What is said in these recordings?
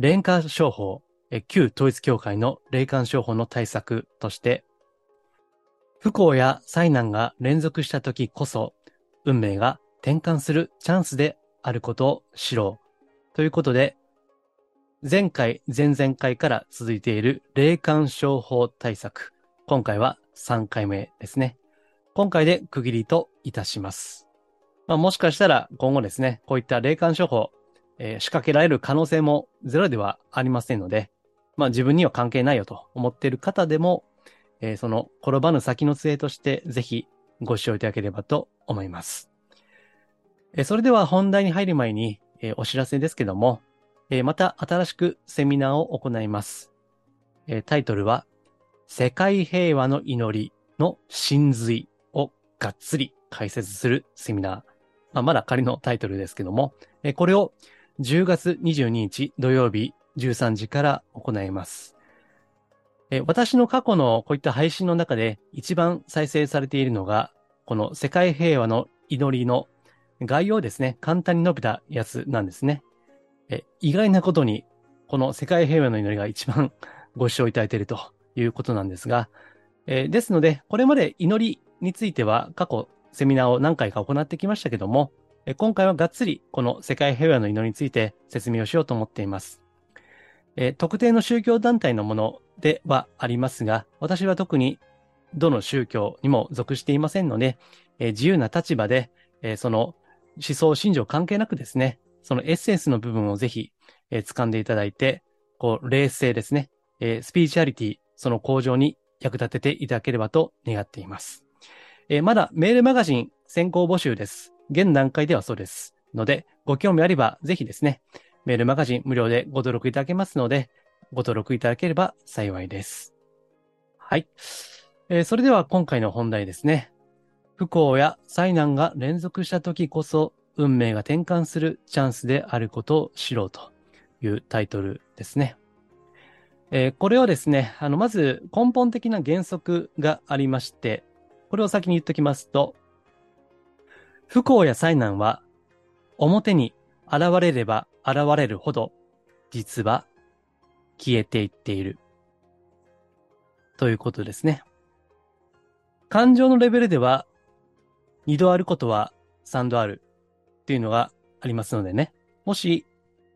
霊感商法、旧統一教会の霊感商法の対策として、不幸や災難が連続した時こそ、運命が転換するチャンスであることを知ろう。ということで、前回、前々回から続いている霊感商法対策。今回は3回目ですね。今回で区切りといたします。まあ、もしかしたら今後ですね、こういった霊感商法、えー仕掛けられる可能性もゼロではありませんので、まあ自分には関係ないよと思っている方でも、えーその転ばぬ先の杖としてぜひご視聴いただければと思います。えーそれでは本題に入る前に、えーお知らせですけども、えーまた新しくセミナーを行います。えータイトルは、世界平和の祈りの真髄をがっつり解説するセミナー。まあ、まだ仮のタイトルですけども、えーこれを10月22日土曜日13時から行います。私の過去のこういった配信の中で一番再生されているのが、この世界平和の祈りの概要ですね、簡単に述べたやつなんですね。意外なことに、この世界平和の祈りが一番 ご視聴いただいているということなんですが、えですので、これまで祈りについては過去セミナーを何回か行ってきましたけども、今回はがっつりこの世界平和の祈りについて説明をしようと思っています。え特定の宗教団体のものではありますが、私は特にどの宗教にも属していませんので、え自由な立場で、えその思想、信条関係なくですね、そのエッセンスの部分をぜひ、えー掴んでいただいて、こう、冷静ですね、えスピーチャリティ、その向上に役立てていただければと願っています。えまだメールマガジン先行募集です。現段階ではそうです。ので、ご興味あれば、ぜひですね、メールマガジン無料でご登録いただけますので、ご登録いただければ幸いです。はい。えーそれでは今回の本題ですね。不幸や災難が連続した時こそ運命が転換するチャンスであることを知ろうというタイトルですね。えーこれはですね、あの、まず根本的な原則がありまして、これを先に言っときますと、不幸や災難は表に現れれば現れるほど、実は消えていっている。ということですね。感情のレベルでは、二度あることは三度あるっていうのがありますのでね。もし、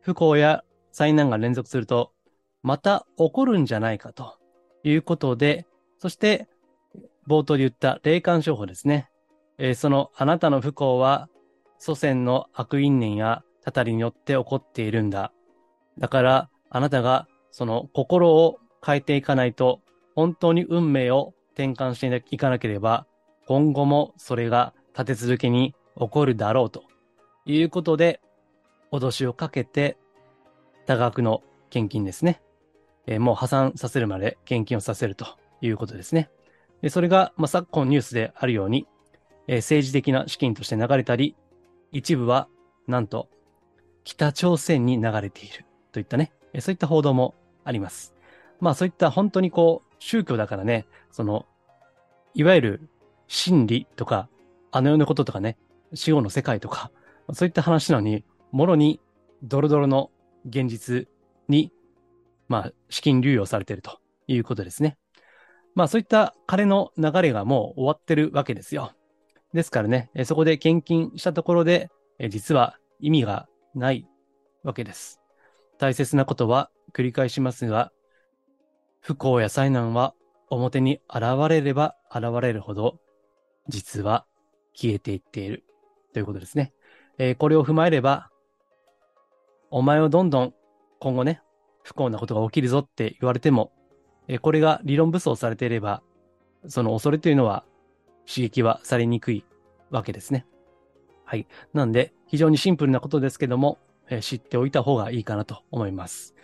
不幸や災難が連続すると、また起こるんじゃないかということで、そして、冒頭で言った霊感商法ですね。えーそのあなたの不幸は祖先の悪因縁やたたりによって起こっているんだ。だからあなたがその心を変えていかないと本当に運命を転換していかなければ今後もそれが立て続けに起こるだろうということで脅しをかけて多額の献金ですね。えーもう破産させるまで献金をさせるということですね。でそれが、まあ、昨今ニュースであるように、えー政治的な資金として流れたり、一部は、なんと、北朝鮮に流れているといったね、えーそういった報道もあります。まあそういった本当にこう、宗教だからね、その、いわゆる真理とか、あの世のこととかね、死後の世界とか、そういった話なのに、もろにドロドロの現実に、まあ、資金流用されているということですね。まあそういった金の流れがもう終わってるわけですよ。ですからね、えそこで献金したところで、え実は意味がないわけです。大切なことは繰り返しますが、不幸や災難は表に現れれば現れるほど、実は消えていっているということですね。えこれを踏まえれば、お前をどんどん今後ね、不幸なことが起きるぞって言われても、えこれが理論武装されていれば、その恐れというのは刺激はされにくいわけですね。はい。なんで、非常にシンプルなことですけども、え知っておいた方がいいかなと思います。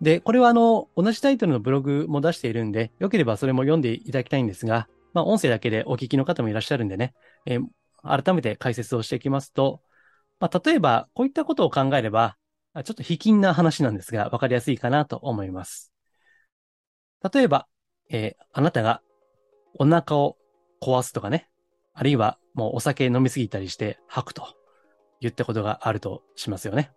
で、これはあの、同じタイトルのブログも出しているんで、よければそれも読んでいただきたいんですが、まあ、音声だけでお聞きの方もいらっしゃるんでね、えー、改めて解説をしていきますと、まあ、例えば、こういったことを考えれば、ちょっと卑近な話なんですが、わかりやすいかなと思います。例えば、えー、あなたがお腹を壊すとかね、あるいはもうお酒飲みすぎたりして吐くと言ったことがあるとしますよね。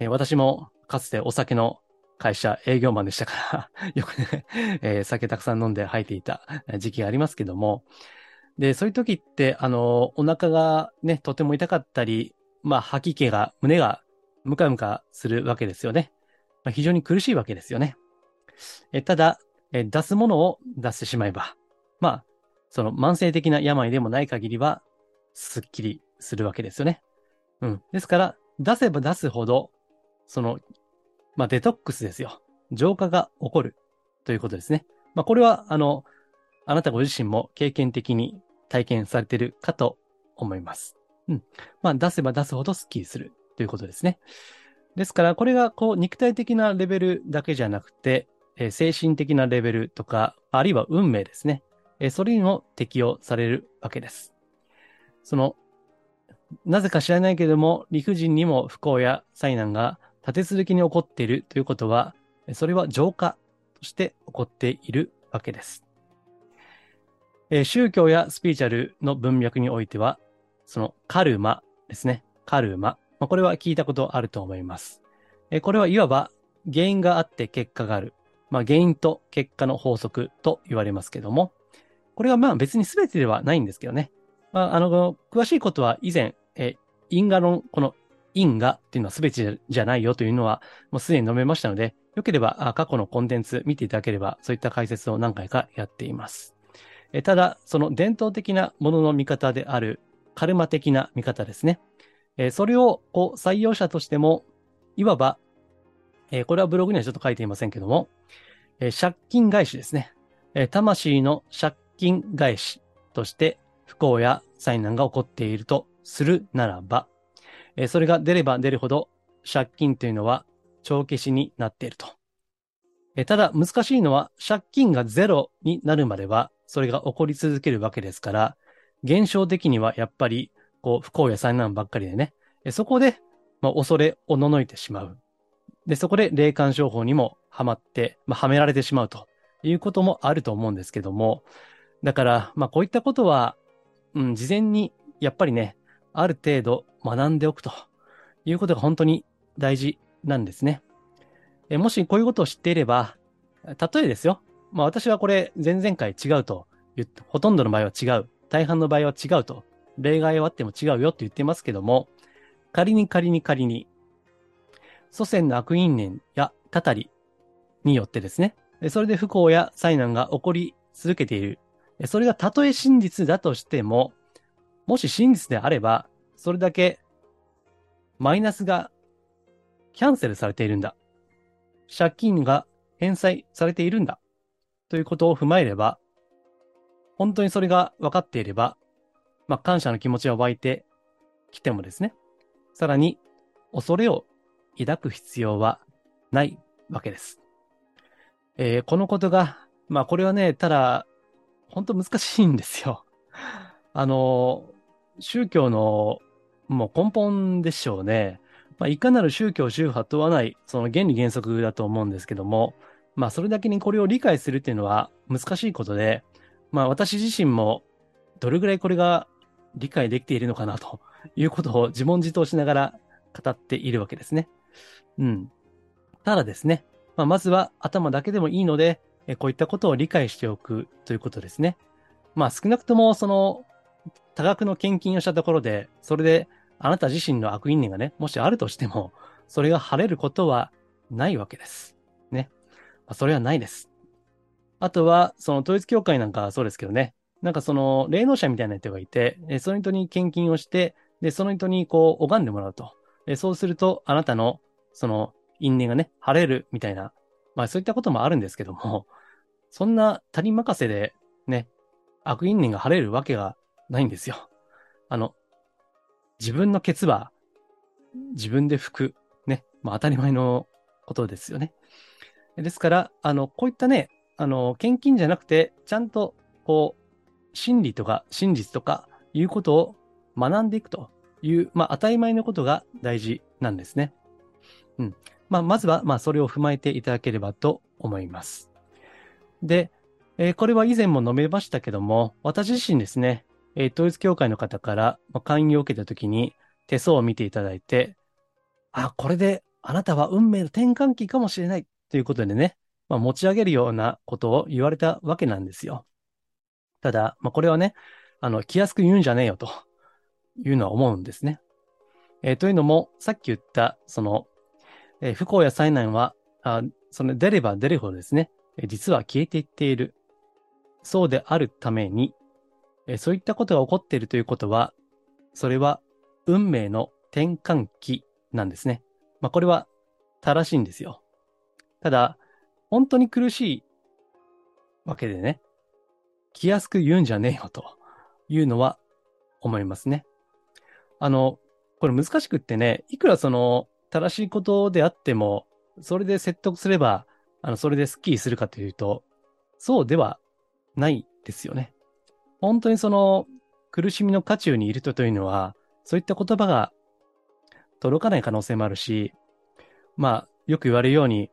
えー、私もかつてお酒の会社営業マンでしたから よくね、え、酒たくさん飲んで吐いていた時期がありますけども、で、そういう時って、あの、お腹がね、とても痛かったり、まあ、吐き気が、胸がムカムカするわけですよね。まあ、非常に苦しいわけですよね。えただえ、出すものを出してしまえば、まあ、その慢性的な病でもない限りは、すっきりするわけですよね。うん。ですから、出せば出すほど、その、まあ、デトックスですよ。浄化が起こるということですね。まあ、これは、あの、あなたご自身も経験的に体験されているかと思います。うん。まあ、出せば出すほどスッキリするということですね。ですから、これが、こう、肉体的なレベルだけじゃなくて、えー、精神的なレベルとか、あるいは運命ですね。え、それにも適用されるわけです。その、なぜか知らないけれども、理不尽にも不幸や災難が立て続けに起こっているということは、それは浄化として起こっているわけです。え、宗教やスピリチュアルの文脈においては、そのカルマですね。カルマ。ま、これは聞いたことあると思います。え、これはいわば原因があって結果がある。まあ、原因と結果の法則と言われますけども、これはまあ別に全てではないんですけどね。まあ、あの、詳しいことは以前、え因果論、この因果っていうのは全てじゃないよというのは、もうすでに述べましたので、よければ過去のコンテンツ見ていただければ、そういった解説を何回かやっています。えただ、その伝統的なものの見方であるカルマ的な見方ですね。えそれをこう採用者としても、いわば、えこれはブログにはちょっと書いていませんけども、え借金返しですね。え魂の借金返しとして不幸や災難が起こっているとするならば、えそれが出れば出るほど借金というのは帳消しになっていると。えただ難しいのは借金がゼロになるまではそれが起こり続けるわけですから、現象的にはやっぱりこう不幸や災難ばっかりでね、そこで、まあ、恐れおののいてしまう。で、そこで霊感商法にもはまって、まあ、はめられてしまうということもあると思うんですけども、だから、まあ、こういったことは、うん、事前にやっぱりね、ある程度学んでおくということが本当に大事なんですね。えもしこういうことを知っていれば、例えですよ。まあ私はこれ前々回違うと言って、ほとんどの場合は違う。大半の場合は違うと。例外はあっても違うよって言ってますけども、仮に仮に仮に、祖先の悪因縁やたたりによってですね、それで不幸や災難が起こり続けている。それがたとえ真実だとしても、もし真実であれば、それだけマイナスがキャンセルされているんだ。借金が返済されているんだ。ということを踏まえれば、本当にそれが分かっていれば、まあ、感謝の気持ちが湧いてきてもですね、さらに恐れを抱く必要はないわけです。えー、このことが、まあこれはね、ただ、本当難しいんですよ。あの、宗教のもう根本でしょうね。まあ、いかなる宗教宗派問わない、その原理原則だと思うんですけども、まあそれだけにこれを理解するっていうのは難しいことで、まあ私自身もどれぐらいこれが理解できているのかなということを自問自答しながら語っているわけですね。うん。ただですね、まあ、まずは頭だけでもいいので、えこういったことを理解しておくということですね。まあ少なくともその多額の献金をしたところで、それであなた自身の悪因縁がね、もしあるとしても、それが晴れることはないわけです。ね。まあ、それはないです。あとは、その統一教会なんかはそうですけどね、なんかその霊能者みたいな人がいて、その人に献金をして、で、その人にこう拝んでもらうと。そうすると、あなたのその因縁がね、晴れるみたいな、まあそういったこともあるんですけども、そんな他人任せでね、悪因縁が晴れるわけがないんですよ。あの、自分のケツは自分で拭くねまあ当たり前のことですよね。ですから、あの、こういったね、あの、献金じゃなくて、ちゃんと、こう、真理とか真実とかいうことを学んでいくという、まあ当たり前のことが大事なんですね。うん。まあ、まずは、まあ、それを踏まえていただければと思います。で、えー、これは以前も述べましたけども、私自身ですね、えー、統一教会の方から、まあ、勧誘を受けたときに手相を見ていただいて、あ、これであなたは運命の転換期かもしれないということでね、まあ、持ち上げるようなことを言われたわけなんですよ。ただ、まあ、これはね、あの、気安く言うんじゃねえよというのは思うんですね。えー、というのも、さっき言った、その、え、不幸や災難は、あその出れば出るほどですね、実は消えていっている。そうであるために、え、そういったことが起こっているということは、それは運命の転換期なんですね。まあ、これは正しいんですよ。ただ、本当に苦しいわけでね、気安く言うんじゃねえよというのは思いますね。あの、これ難しくってね、いくらその正しいことであっても、それで説得すれば、あの、それでスッキリするかというと、そうではないですよね。本当にその苦しみの渦中にいる人というのは、そういった言葉が届かない可能性もあるし、まあ、よく言われるように、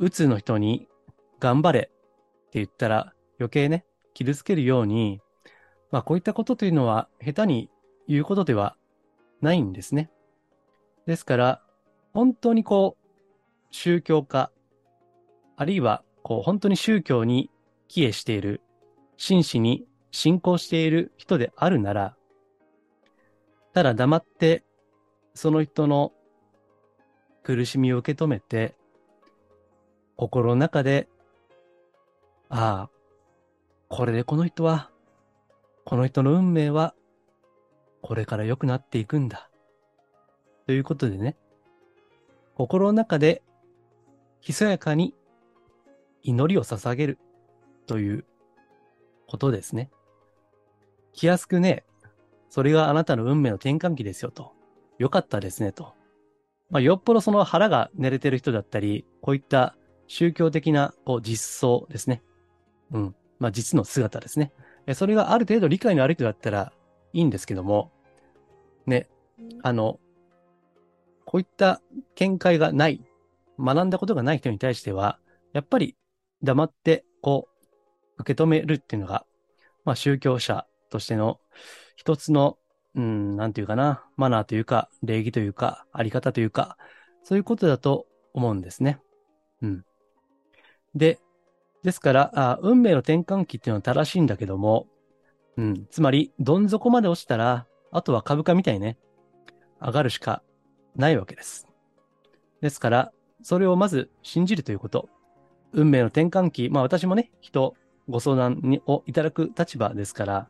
うつの人に頑張れって言ったら余計ね、傷つけるように、まあこういったことというのは下手に言うことではないんですね。ですから、本当にこう、宗教家、あるいはこう本当に宗教に帰依している、真摯に信仰している人であるなら、ただ黙ってその人の苦しみを受け止めて、心の中で、ああ、これでこの人は、この人の運命は、これから良くなっていくんだ。ということでね、心の中で、ひそやかに祈りを捧げるということですね。気安くね、それがあなたの運命の転換期ですよと。よかったですねと。まあ、よっぽどその腹が寝れてる人だったり、こういった宗教的なこう実相ですね。うん。まあ、実の姿ですね。それがある程度理解のある人だったらいいんですけども、ね、あの、こういった見解がない、学んだことがない人に対しては、やっぱり黙ってこう、受け止めるっていうのが、まあ宗教者としての一つの、うん、なんていうかな、マナーというか、礼儀というか、あり方というか、そういうことだと思うんですね。うん。で、ですから、あ運命の転換期っていうのは正しいんだけども、うん、つまり、どん底まで落ちたら、あとは株価みたいね、上がるしかないわけです。ですから、それをまず信じるということ。運命の転換期、まあ私もね、人、ご相談にをいただく立場ですから、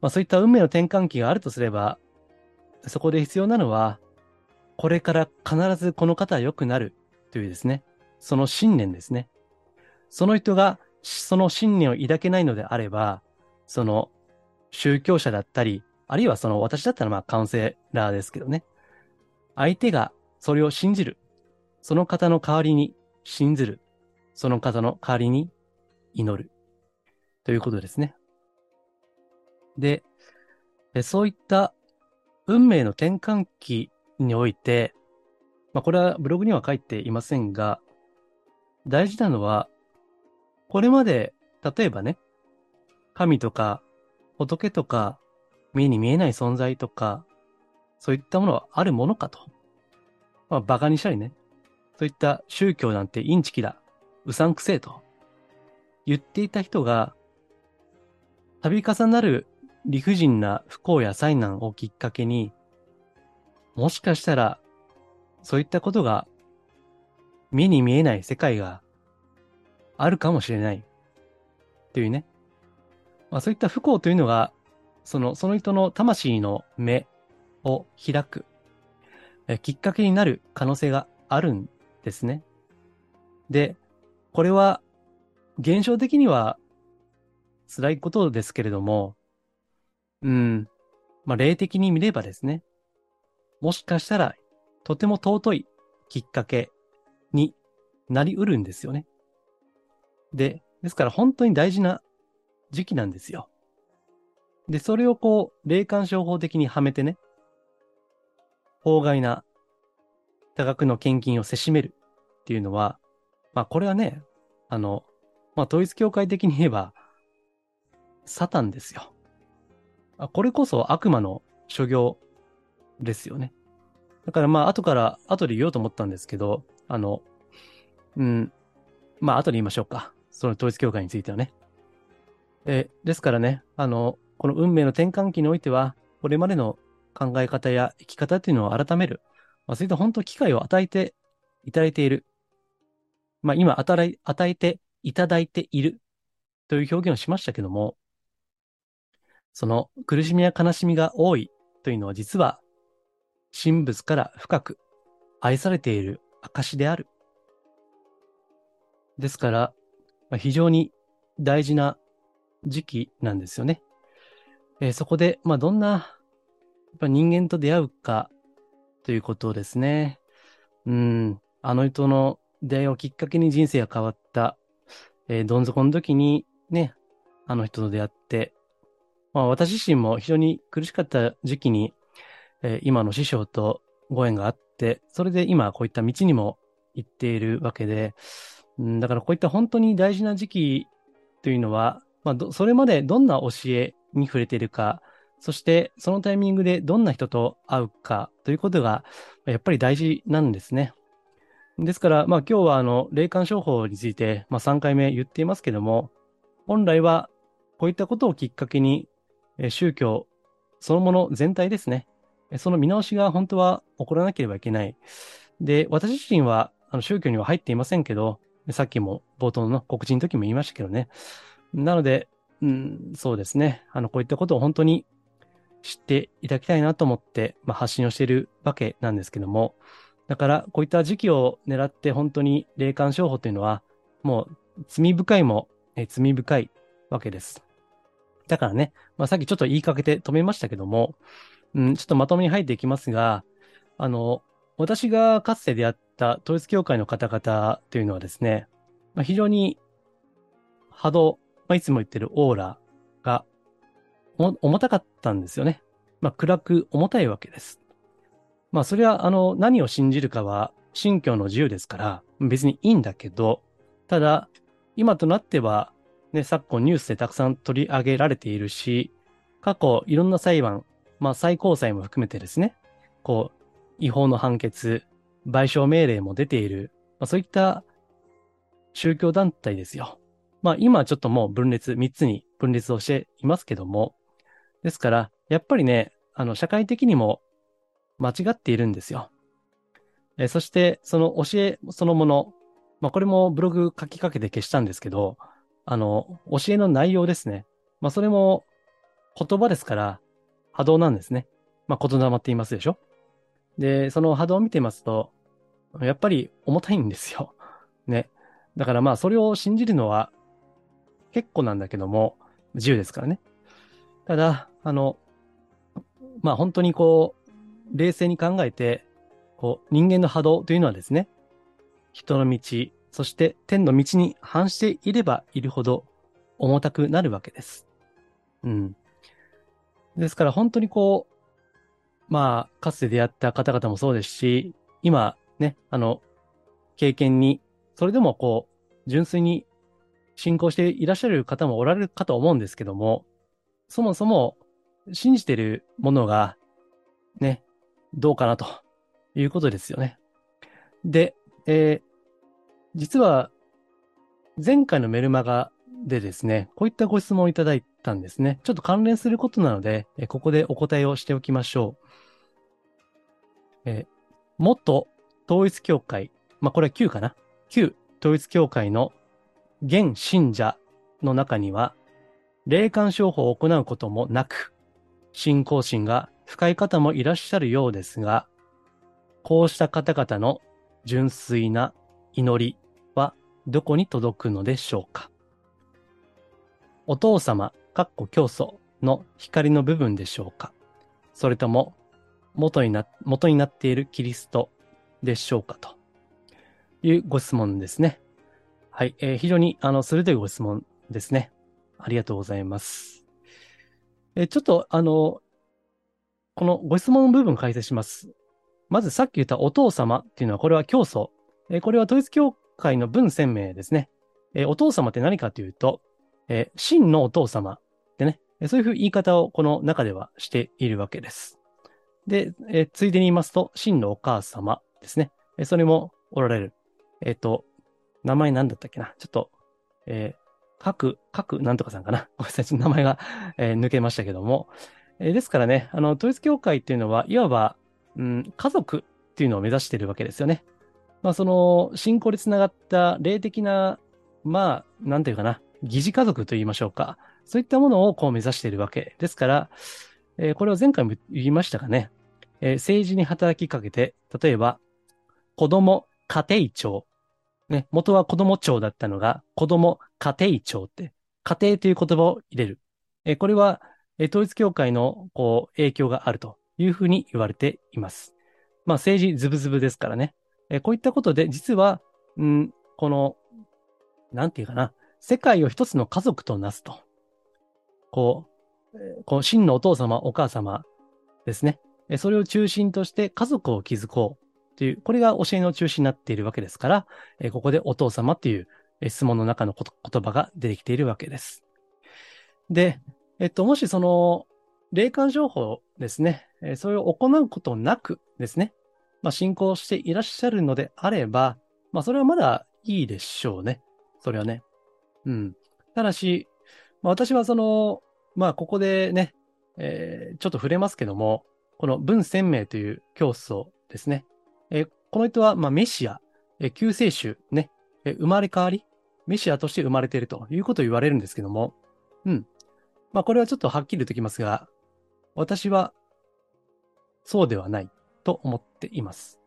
まあそういった運命の転換期があるとすれば、そこで必要なのは、これから必ずこの方は良くなるというですね、その信念ですね。その人がその信念を抱けないのであれば、その宗教者だったり、あるいはその私だったらまあカウンセラーですけどね。相手がそれを信じる。その方の代わりに信ずる。その方の代わりに祈る。ということですね。で、そういった運命の転換期において、まあこれはブログには書いていませんが、大事なのは、これまで、例えばね、神とか仏とか目に見えない存在とか、そういったものはあるものかと。まあ、馬鹿にしたりね。そういった宗教なんてインチキだ。うさんくせえと。言っていた人が、度重なる理不尽な不幸や災難をきっかけに、もしかしたら、そういったことが、目に見えない世界があるかもしれない。というね。まあ、そういった不幸というのが、その、その人の魂の目を開く、えきっかけになる可能性があるんですね。で、これは、現象的には辛いことですけれども、うん、まあ、霊的に見ればですね、もしかしたら、とても尊いきっかけになりうるんですよね。で、ですから本当に大事な時期なんですよ。で、それをこう、霊感商法的にはめてね、法外な多額の献金をせしめるっていうのは、まあこれはね、あの、まあ統一教会的に言えば、サタンですよ。これこそ悪魔の所業ですよね。だからまあ後から、後で言おうと思ったんですけど、あの、うん、まあ後で言いましょうか。その統一教会についてはね。えですからね、あの、この運命の転換期においては、これまでの考え方や生き方っていうのを改める、まあ、そういった本当機会を与えていただいている。まあ今与え、与えていただいているという表現をしましたけども、その苦しみや悲しみが多いというのは実は神仏から深く愛されている証である。ですから、まあ、非常に大事な時期なんですよね。えー、そこで、まあ、どんなぱ人間と出会うかということですね。うん、あの人の出会いをきっかけに人生が変わった、えー、どん底の時にね、あの人と出会って、まあ、私自身も非常に苦しかった時期に、えー、今の師匠とご縁があって、それで今こういった道にも行っているわけで、うん、だからこういった本当に大事な時期というのは、まあ、それまでどんな教えに触れているか、そしてそのタイミングでどんな人と会うかということがやっぱり大事なんですね。ですから、まあ今日はあの霊感商法について、まあ、3回目言っていますけども、本来はこういったことをきっかけに宗教そのもの全体ですね。その見直しが本当は起こらなければいけない。で、私自身はあの宗教には入っていませんけど、さっきも冒頭の告知の時も言いましたけどね。なので、うん、そうですね。あの、こういったことを本当に知っていただきたいなと思って、まあ、発信をしているわけなんですけども、だから、こういった時期を狙って本当に霊感商法というのは、もう罪深いも、え罪深いわけです。だからね、まあ、さっきちょっと言いかけて止めましたけども、うん、ちょっとまとめに入っていきますが、あの、私がかつて出会った統一教会の方々というのはですね、まあ、非常に波動、まあ、いつも言ってるオーラが重たかったんですよね。まあ、暗く重たいわけです。まあ、それは、あの、何を信じるかは信教の自由ですから、別にいいんだけど、ただ、今となっては、ね、昨今ニュースでたくさん取り上げられているし、過去いろんな裁判、まあ最高裁も含めてですね、こう、違法の判決、賠償命令も出ている、まあ、そういった宗教団体ですよ。まあ今ちょっともう分裂、3つに分裂をしていますけども、ですから、やっぱりね、あの、社会的にも間違っているんですよ。えそして、その教えそのもの、まあこれもブログ書きかけて消したんですけど、あの、教えの内容ですね。まあそれも言葉ですから、波動なんですね。まあ言霊って言いますでしょで、その波動を見てますと、やっぱり重たいんですよ。ね。だからまあそれを信じるのは結構なんだけども、自由ですからね。ただ、あの、まあ本当にこう、冷静に考えて、こう、人間の波動というのはですね、人の道、そして天の道に反していればいるほど重たくなるわけです。うん。ですから本当にこう、まあ、かつて出会った方々もそうですし、今ね、あの、経験に、それでもこう、純粋に信仰していらっしゃる方もおられるかと思うんですけども、そもそも信じてるものが、ね、どうかなということですよね。で、えー、実は、前回のメルマガでですね、こういったご質問をいただいたんですね。ちょっと関連することなので、ここでお答えをしておきましょう。えー、元統一教会、まあ、これは旧かな？旧統一教会の現信者の中には、霊感商法を行うこともなく、信仰心が深い方もいらっしゃるようですが、こうした方々の純粋な祈りはどこに届くのでしょうか？お父様、かっこ教祖の光の部分でしょうか？それとも元にな、元になっているキリスト、でしょうか？というご質問ですね。はい。えー、非常に、あの、鋭いご質問ですね。ありがとうございます。え、ちょっと、あの、このご質問の部分を解説します。まずさっき言ったお父様っていうのは、これは教祖。え、これは統一教会の文鮮明ですね。え、お父様って何かというと、え、真のお父様ってね、そういう言い方をこの中ではしているわけです。で、え、ついでに言いますと、真のお母様ですね。え、それもおられる。えっ、と、名前なんだったっけなちょっと、えー、各、各なんとかさんかな ごめんなさい。ちょっと名前が、えー、抜けましたけども。えー、ですからね、あの、統一教会っていうのは、いわば、うん、家族っていうのを目指しているわけですよね。まあ、その、信仰につながった霊的な、まあ、なんていうかな、疑似家族と言いましょうか。そういったものをこう目指しているわけですから、えー、これを前回も言いましたがね、えー、政治に働きかけて、例えば、子供家庭庁ね、元は子供庁だったのが、子供家庭庁って、家庭という言葉を入れる。えこれは、統一教会のこう影響があるというふうに言われています。まあ政治ズブズブですからね。えこういったことで、実は、うん、この、なんていうかな、世界を一つの家族となすと。こう、こう真のお父様、お母様ですね。それを中心として家族を築こうっていう、これが教えの中心になっているわけですから、えここでお父様っていう質問の中の言葉が出てきているわけです。で、えっと、もしその、霊感情報ですね、えそれを行うことなくですね、まあ、信仰していらっしゃるのであれば、まあ、それはまだいいでしょうね。それはね。うん。ただし、まあ、私はその、まあ、ここでね、えー、ちょっと触れますけども、この文鮮明という教祖ですね。え、この人は、まあ、メシア、え、救世主、ね、え、生まれ変わり、メシアとして生まれているということを言われるんですけども、うん。まあ、これはちょっとはっきり言ってきますが、私は、そうではないと思っています。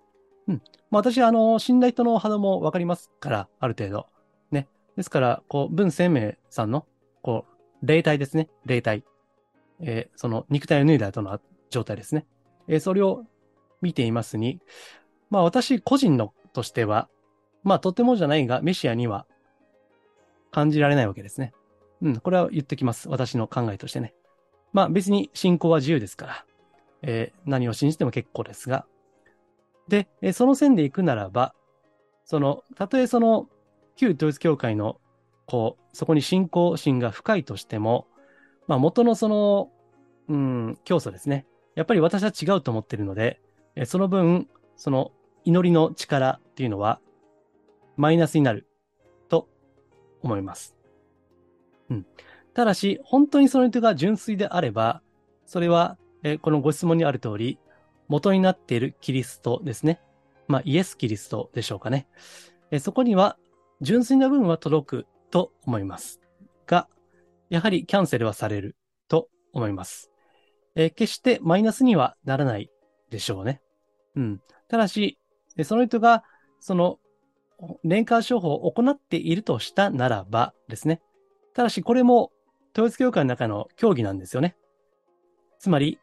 うん。まあ、私は、あの、死んだ人の肌もわかりますから、ある程度。ね。ですから、こう、文鮮明さんの、こう、霊体ですね。霊体。えー、その肉体を脱いだ後の状態ですね。えー、それを見ていますに、まあ私個人のとしては、まあとてもじゃないが、メシアには感じられないわけですね。うん、これは言ってきます。私の考えとしてね。まあ別に信仰は自由ですから、えー、何を信じても結構ですが。で、えー、その線で行くならば、その、たとえその、旧統一教会の、こう、そこに信仰心が深いとしても、まあ元のその、うん、教祖ですね。やっぱり私は違うと思ってるので、えー、その分、その祈りの力っていうのはマイナスになると思います。うん。ただし、本当にその人が純粋であれば、それは、えこのご質問にある通り、元になっているキリストですね。まあ、イエス・キリストでしょうかね。えそこには、純粋な部分は届くと思います。が、やはりキャンセルはされると思います。え決してマイナスにはならないでしょうね。うん。ただし、でその人が、その、連環商法を行っているとしたならばですね。ただし、これも統一教会の中の教義なんですよね。つまり、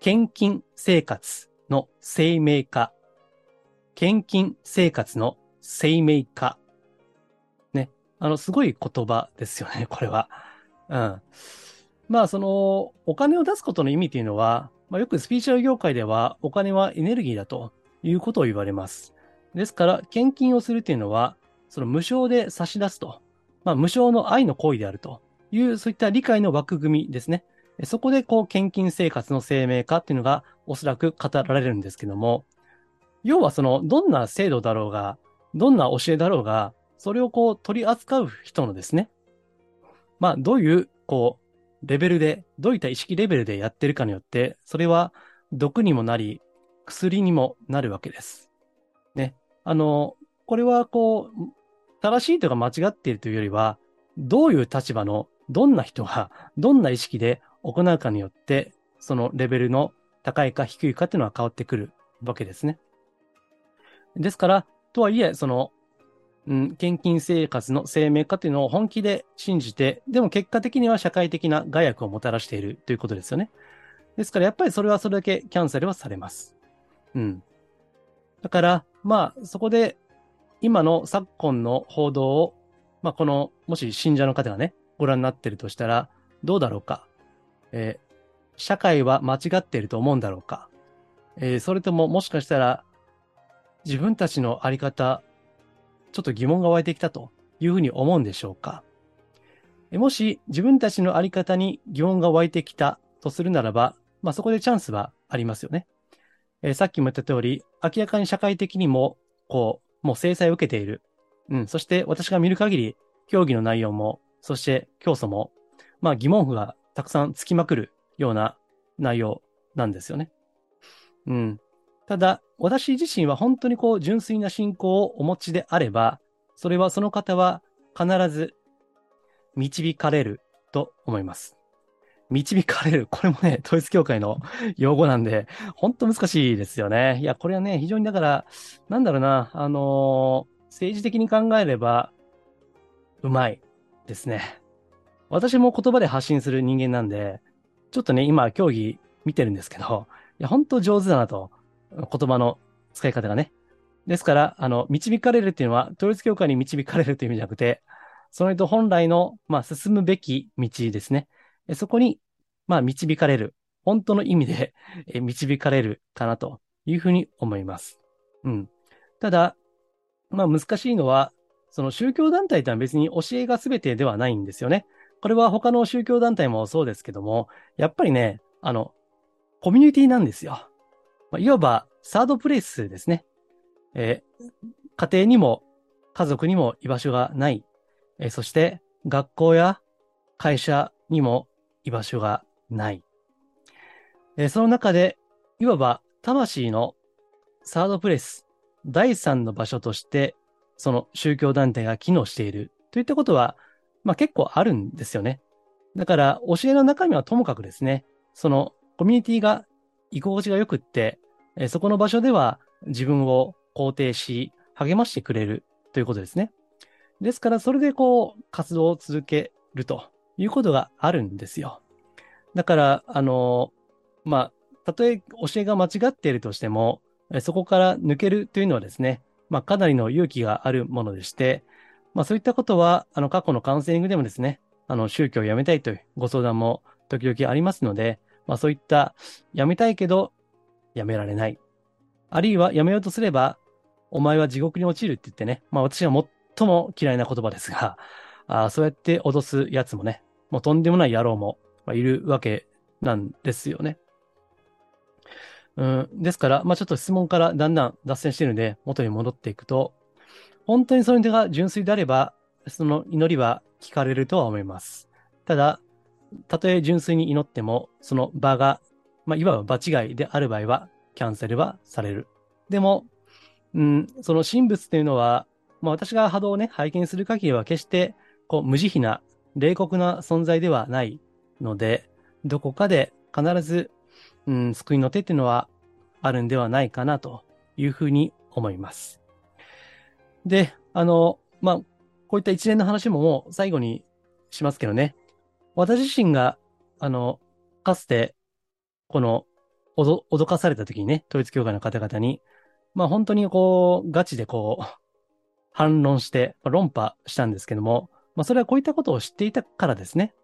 献金生活の生命化。献金生活の生命化。ね。あの、すごい言葉ですよね、これは。うん。まあ、その、お金を出すことの意味っていうのは、まあ、よくスピーチャル業界では、お金はエネルギーだということを言われます。ですから、献金をするというのは、その無償で差し出すと、まあ、無償の愛の行為であるという、そういった理解の枠組みですね。そこで、こう、献金生活の生命化っていうのが、おそらく語られるんですけども、要はその、どんな制度だろうが、どんな教えだろうが、それをこう、取り扱う人のですね、まあ、どういう、こう、レベルで、どういった意識レベルでやってるかによって、それは毒にもなり、薬にもなるわけです。ね。あの、これはこう、正しいとか間違っているというよりは、どういう立場の、どんな人が、どんな意識で行うかによって、そのレベルの高いか低いかっていうのは変わってくるわけですね。ですから、とはいえ、その、うん、献金生活の生命化というのを本気で信じて、でも結果的には社会的な害悪をもたらしているということですよね。ですからやっぱりそれはそれだけキャンセルはされます。うん。だから、まあ、そこで、今の昨今の報道を、まあ、この、もし信者の方がね、ご覧になってるとしたら、どうだろうか。えー、社会は間違っていると思うんだろうか。えー、それとも、もしかしたら、自分たちのあり方、ちょっと疑問が湧いてきたというふうに思うんでしょうか。もし自分たちのあり方に疑問が湧いてきたとするならば、まあそこでチャンスはありますよね。えー、さっきも言った通り、明らかに社会的にも、こう、もう制裁を受けている。うん、そして私が見る限り、競技の内容も、そして教祖も、まあ疑問符がたくさんつきまくるような内容なんですよね。うん。ただ、私自身は本当にこう、純粋な信仰をお持ちであれば、それはその方は必ず導かれると思います。導かれる。これもね、統一教会の用語なんで、本当難しいですよね。いや、これはね、非常にだから、なんだろうな、あのー、政治的に考えれば、うまいですね。私も言葉で発信する人間なんで、ちょっとね、今、競技見てるんですけど、いや、本当上手だなと。言葉の使い方がね。ですから、あの、導かれるっていうのは、統一教会に導かれるという意味じゃなくて、その人本来の、まあ、進むべき道ですね。そこに、まあ、導かれる。本当の意味で導かれるかなというふうに思います。うん。ただ、まあ、難しいのは、その宗教団体とは別に教えが全てではないんですよね。これは他の宗教団体もそうですけども、やっぱりね、あの、コミュニティなんですよ。まあ、いわばサードプレイスですね。えー、家庭にも家族にも居場所がない。えー、そして学校や会社にも居場所がない。えー、その中で、いわば魂のサードプレス、第三の場所として、その宗教団体が機能しているといったことは、まあ結構あるんですよね。だから、教えの中身はともかくですね、そのコミュニティが居心地が良くって、えそこの場所では自分を肯定し、励ましてくれるということですね。ですから、それでこう、活動を続けるということがあるんですよ。だから、あの、まあ、たとえ教えが間違っているとしても、そこから抜けるというのはですね、まあ、かなりの勇気があるものでして、まあ、そういったことは、あの、過去のカウンセリングでもですね、あの、宗教を辞めたいというご相談も時々ありますので、まあそういった辞めたいけど辞められない。あるいは辞めようとすれば、お前は地獄に落ちるって言ってね、まあ私は最も嫌いな言葉ですが、あそうやって脅すやつもね、もうとんでもない野郎も、いるわけなんですよね。うん、ですから、まあちょっと質問からだんだん脱線してるんで、元に戻っていくと、本当にその人が純粋であれば、その祈りは聞かれるとは思います。ただ、たとえ純粋に祈っても、その場が、まあ、いわば場違いである場合は、キャンセルはされる。でも、うん、その神仏っていうのは、まあ、私が波動をね、拝見する限りは決して、こう、無慈悲な、冷酷な存在ではないので、どこかで必ず、うん、救いの手っていうのはあるんではないかなというふうに思います。で、あの、まあ、こういった一連の話ももう最後にしますけどね。私自身が、あの、かつて、この、脅かされた時にね、統一教会の方々に、まあ本当にこう、ガチでこう、反論して、論破したんですけども、まあそれはこういったことを知っていたからですね。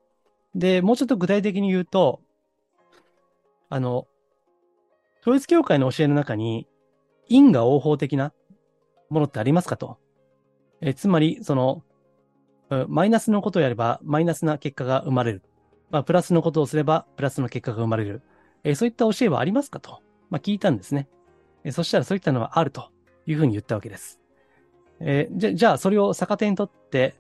で、もうちょっと具体的に言うと、あの、統一教会の教えの中に、因果応報的なものってありますかと。えつまり、その、マイナスのことをやれば、マイナスな結果が生まれる。まあ、プラスのことをすれば、プラスの結果が生まれる。え、そういった教えはありますかと、まあ、聞いたんですね。え、そしたらそういったのはあるというふうに言ったわけです。え、じゃ、じゃあ、それを逆手にとって、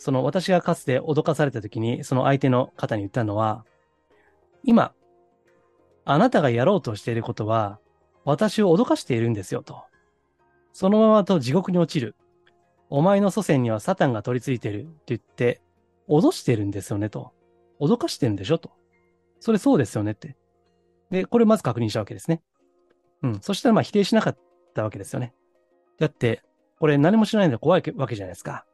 その私がかつて脅かされた時に、その相手の方に言ったのは、今、あなたがやろうとしていることは、私を脅かしているんですよと。そのままと地獄に落ちる。お前の祖先にはサタンが取り付いてるって言って、脅してるんですよねと。脅かしてるんでしょと。それそうですよねって。で、これまず確認したわけですね。うん。そしたらまあ否定しなかったわけですよね。だって、これ何も知らないので怖いわけじゃないですか。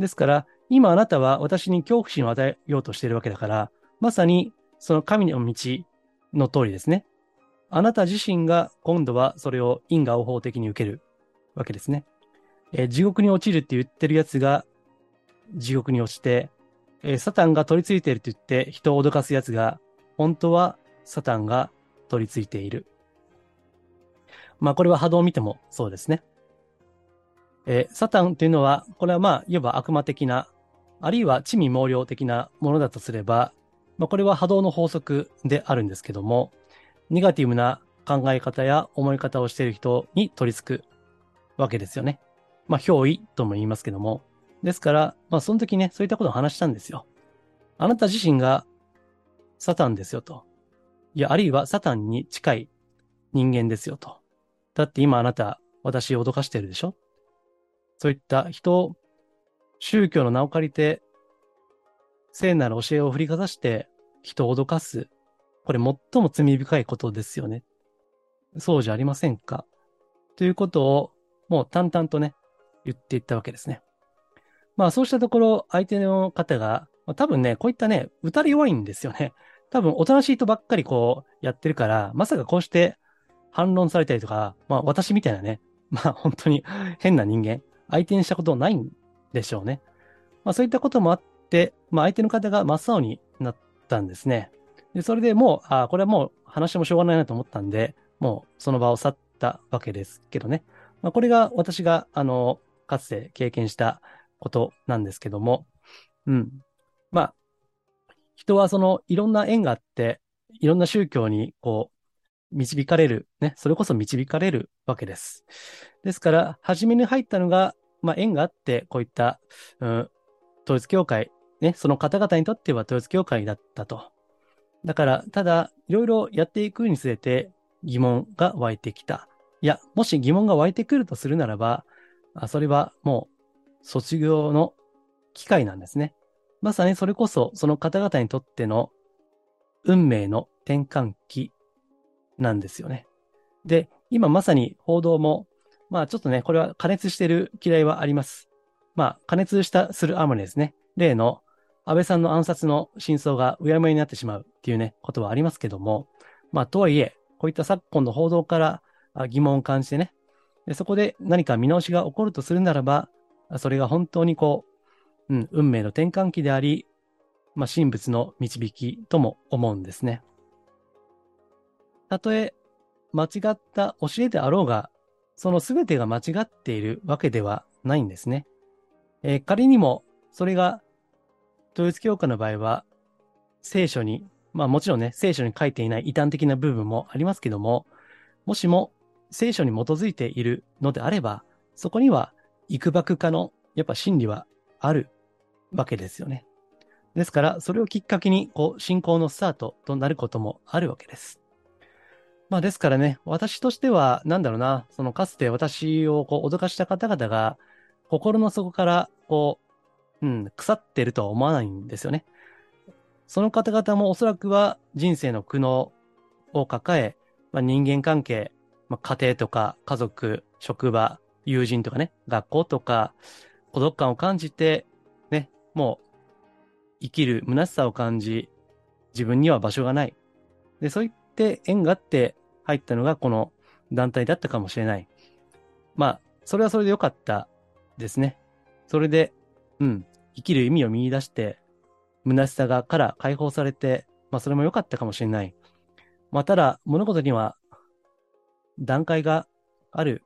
ですから、今あなたは私に恐怖心を与えようとしているわけだから、まさにその神の道の通りですね。あなた自身が今度はそれを因果応報的に受けるわけですね。えー、地獄に落ちるって言ってるやつが地獄に落ちて、えー、サタンが取り付いていると言って人を脅かすやつが、本当はサタンが取り付いている。まあこれは波動を見てもそうですね。えー、サタンというのは、これはまあ、いわば悪魔的な、あるいは地味猛量的なものだとすれば、まあこれは波動の法則であるんですけども、ネガティブな考え方や思い方をしている人に取り付くわけですよね。まあ、憑依とも言いますけども。ですから、まあ、その時ね、そういったことを話したんですよ。あなた自身がサタンですよと。いや、あるいはサタンに近い人間ですよと。だって今あなた、私を脅かしてるでしょそういった人を、宗教の名を借りて、聖なる教えを振りかざして人を脅かす。これ最も罪深いことですよね。そうじゃありませんか？ということを、もう淡々とね、言っていったわけですね。まあそうしたところ、相手の方が、まあ、多分ね、こういったね、打たれ弱いんですよね。多分、おとなしい人ばっかりこう、やってるから、まさかこうして反論されたりとか、まあ私みたいなね、まあ本当に変な人間、相手にしたことないんでしょうね。まあそういったこともあって、まあ相手の方が真っ青になったんですね。で、それでもう、あこれはもう話してもしょうがないなと思ったんで、もうその場を去ったわけですけどね。まあこれが私が、あの、かつて経験したことなんですけども、うん。まあ、人はそのいろんな縁があって、いろんな宗教にこう、導かれる、ね、それこそ導かれるわけです。ですから、初めに入ったのが、まあ、縁があって、こういった、うん、統一教会、ね、その方々にとっては統一教会だったと。だから、ただ、いろいろやっていくにつれて疑問が湧いてきた。いや、もし疑問が湧いてくるとするならば、あそれはもう卒業の機会なんですね。まさにそれこそその方々にとっての運命の転換期なんですよね。で、今まさに報道も、まあちょっとね、これは加熱してる嫌いはあります。まあ加熱したするあまりですね、例の安倍さんの暗殺の真相がうやむやになってしまうっていうね、ことはありますけども、まあとはいえ、こういった昨今の報道から疑問を感じてね、でそこで何か見直しが起こるとするならば、それが本当にこう、うん、運命の転換期であり、まあ、神仏の導きとも思うんですね。たとえ間違った教えであろうが、その全てが間違っているわけではないんですね。えー、仮にも、それが、統一教会の場合は、聖書に、まあもちろんね、聖書に書いていない異端的な部分もありますけども、もしも聖書に基づいているのであれば、そこには幾ばくかのやっぱ真理はあるわけですよね。ですから、それをきっかけに、こう、信仰のスタートとなることもあるわけです。まあですからね、私としては、なんだろうな、そのかつて私をこう脅かした方々が、心の底から、こう、うん、腐ってるとは思わないんですよね。その方々もおそらくは人生の苦悩を抱え、まあ、人間関係、まあ、家庭とか家族、職場、友人とかね、学校とか、孤独感を感じて、ね、もう、生きる虚しさを感じ、自分には場所がない。で、そういって縁があって入ったのがこの団体だったかもしれない。まあ、それはそれで良かったですね。それで、うん、生きる意味を見出して、虚しさがから解放されて、まあそれも良かったかもしれない。まあただ、物事には段階がある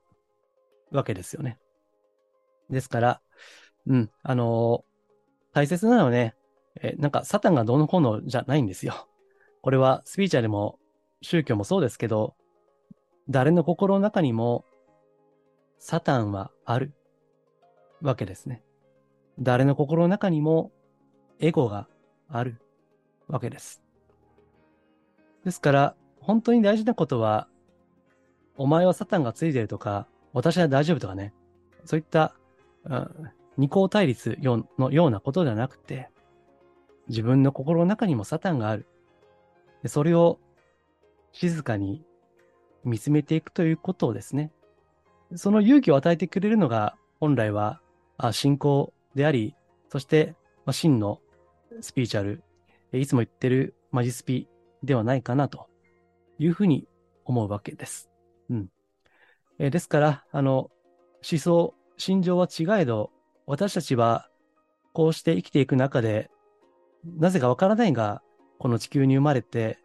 わけですよね。ですから、うん、あのー、大切なのはね、え、なんかサタンがどうのこうのじゃないんですよ。これはスピーチャーでも宗教もそうですけど、誰の心の中にもサタンはあるわけですね。誰の心の中にもエゴがあるわけです。ですから、本当に大事なことは、お前はサタンがついてるとか、私は大丈夫とかね、そういった、うん、二項対立のようなことではなくて、自分の心の中にもサタンがある。それを静かに見つめていくということをですね、その勇気を与えてくれるのが本来は信仰であり、そして、真のスピーチャル、いつも言ってるマジスピではないかなというふうに思うわけです。うん。え、ですから、あの、思想、心情は違えど、私たちはこうして生きていく中で、なぜかわからないが、この地球に生まれて、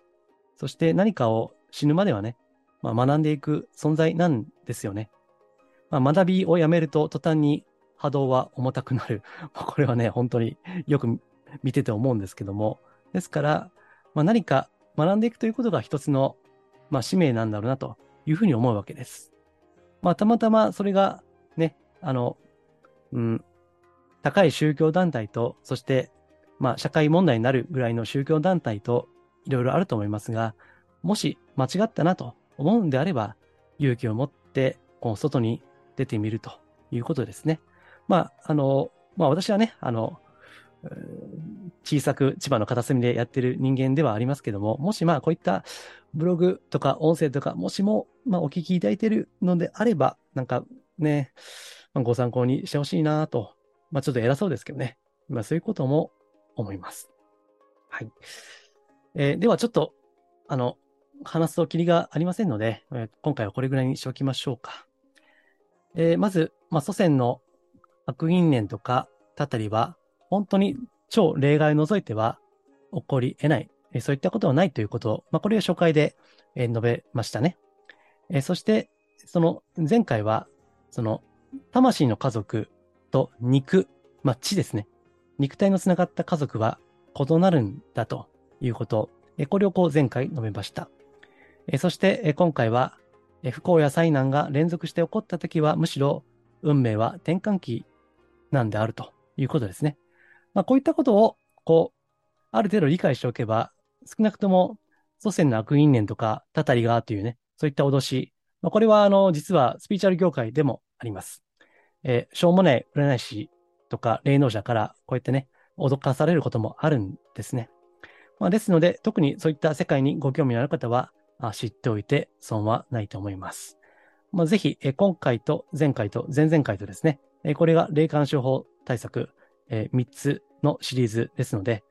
そして何かを死ぬまではね、まあ、学んでいく存在なんですよね。まあ、学びをやめると途端に波動は重たくなる。これはね、本当によく見てて思うんですけども。ですから、まあ、何か学んでいくということが一つの、まあ、使命なんだろうなというふうに思うわけです。まあ、たまたまそれがね、あの、うん、高い宗教団体と、そして、まあ、社会問題になるぐらいの宗教団体といろいろあると思いますが、もし間違ったなと思うんであれば、勇気を持って、こう外に出てみるということですね。まあ、あの、まあ私はね、あの、小さく千葉の片隅でやってる人間ではありますけども、もしまあこういったブログとか音声とか、もしもまあお聞きいただいてるのであれば、なんかね、まあ、ご参考にしてほしいなと、まあちょっと偉そうですけどね、まあそういうことも思います。はい。えー、ではちょっと、あの、話すときりがありませんので、えー、今回はこれぐらいにしておきましょうか。えー、まず、まあ、祖先の悪因縁とか、たたりは、本当に超例外を除いては起こり得ない。えー、そういったことはないということを、まあ、これを初回で、えー、述べましたね。えー、そして、その前回は、その、魂の家族と肉、まあ、血ですね。肉体のつながった家族は異なるんだということ。これをこう前回述べました。えそして、え今回は、え不幸や災難が連続して起こったときは、むしろ運命は転換期なんであるということですね。まあ、こういったことを、こう、ある程度理解しておけば、少なくとも祖先の悪因縁とか、たたりがというね、そういった脅し、まあ、これは、あの、実はスピーチャル業界でもあります。えー、しょうもない占い師とか霊能者からこうやってね、脅かされることもあるんですね。まあ、ですので、特にそういった世界にご興味のある方は、知っておいて損はないと思います。まあ、ぜひ、今回と前回と前々回とですね、これが霊感商法対策3つのシリーズですので、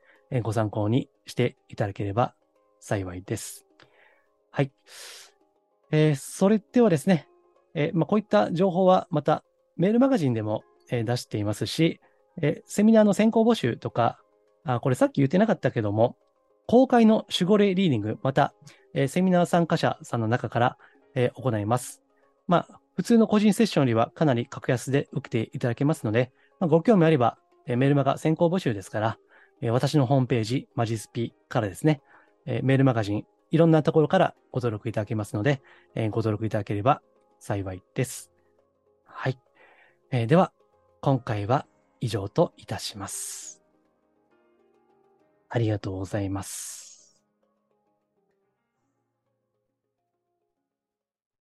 ご参考にしていただければ幸いです。はい。えー、それではですね、えー、まあ、こういった情報はまたメールマガジンでも、えー、出していますし、えセミナーの先行募集とか、あ、これさっき言ってなかったけども、公開の守護霊リーディング、また、えー、セミナー参加者さんの中から、えー、行います。まあ、普通の個人セッションよりはかなり格安で受けていただけますので、まあ、ご興味あれば、えー、メルマガ先行募集ですから、えー、私のホームページ、マジスピからですね、えー、メールマガジン、いろんなところからご登録いただけますので、えー、ご登録いただければ幸いです。はい。えー、では、今回は以上といたします。ありがとうございます。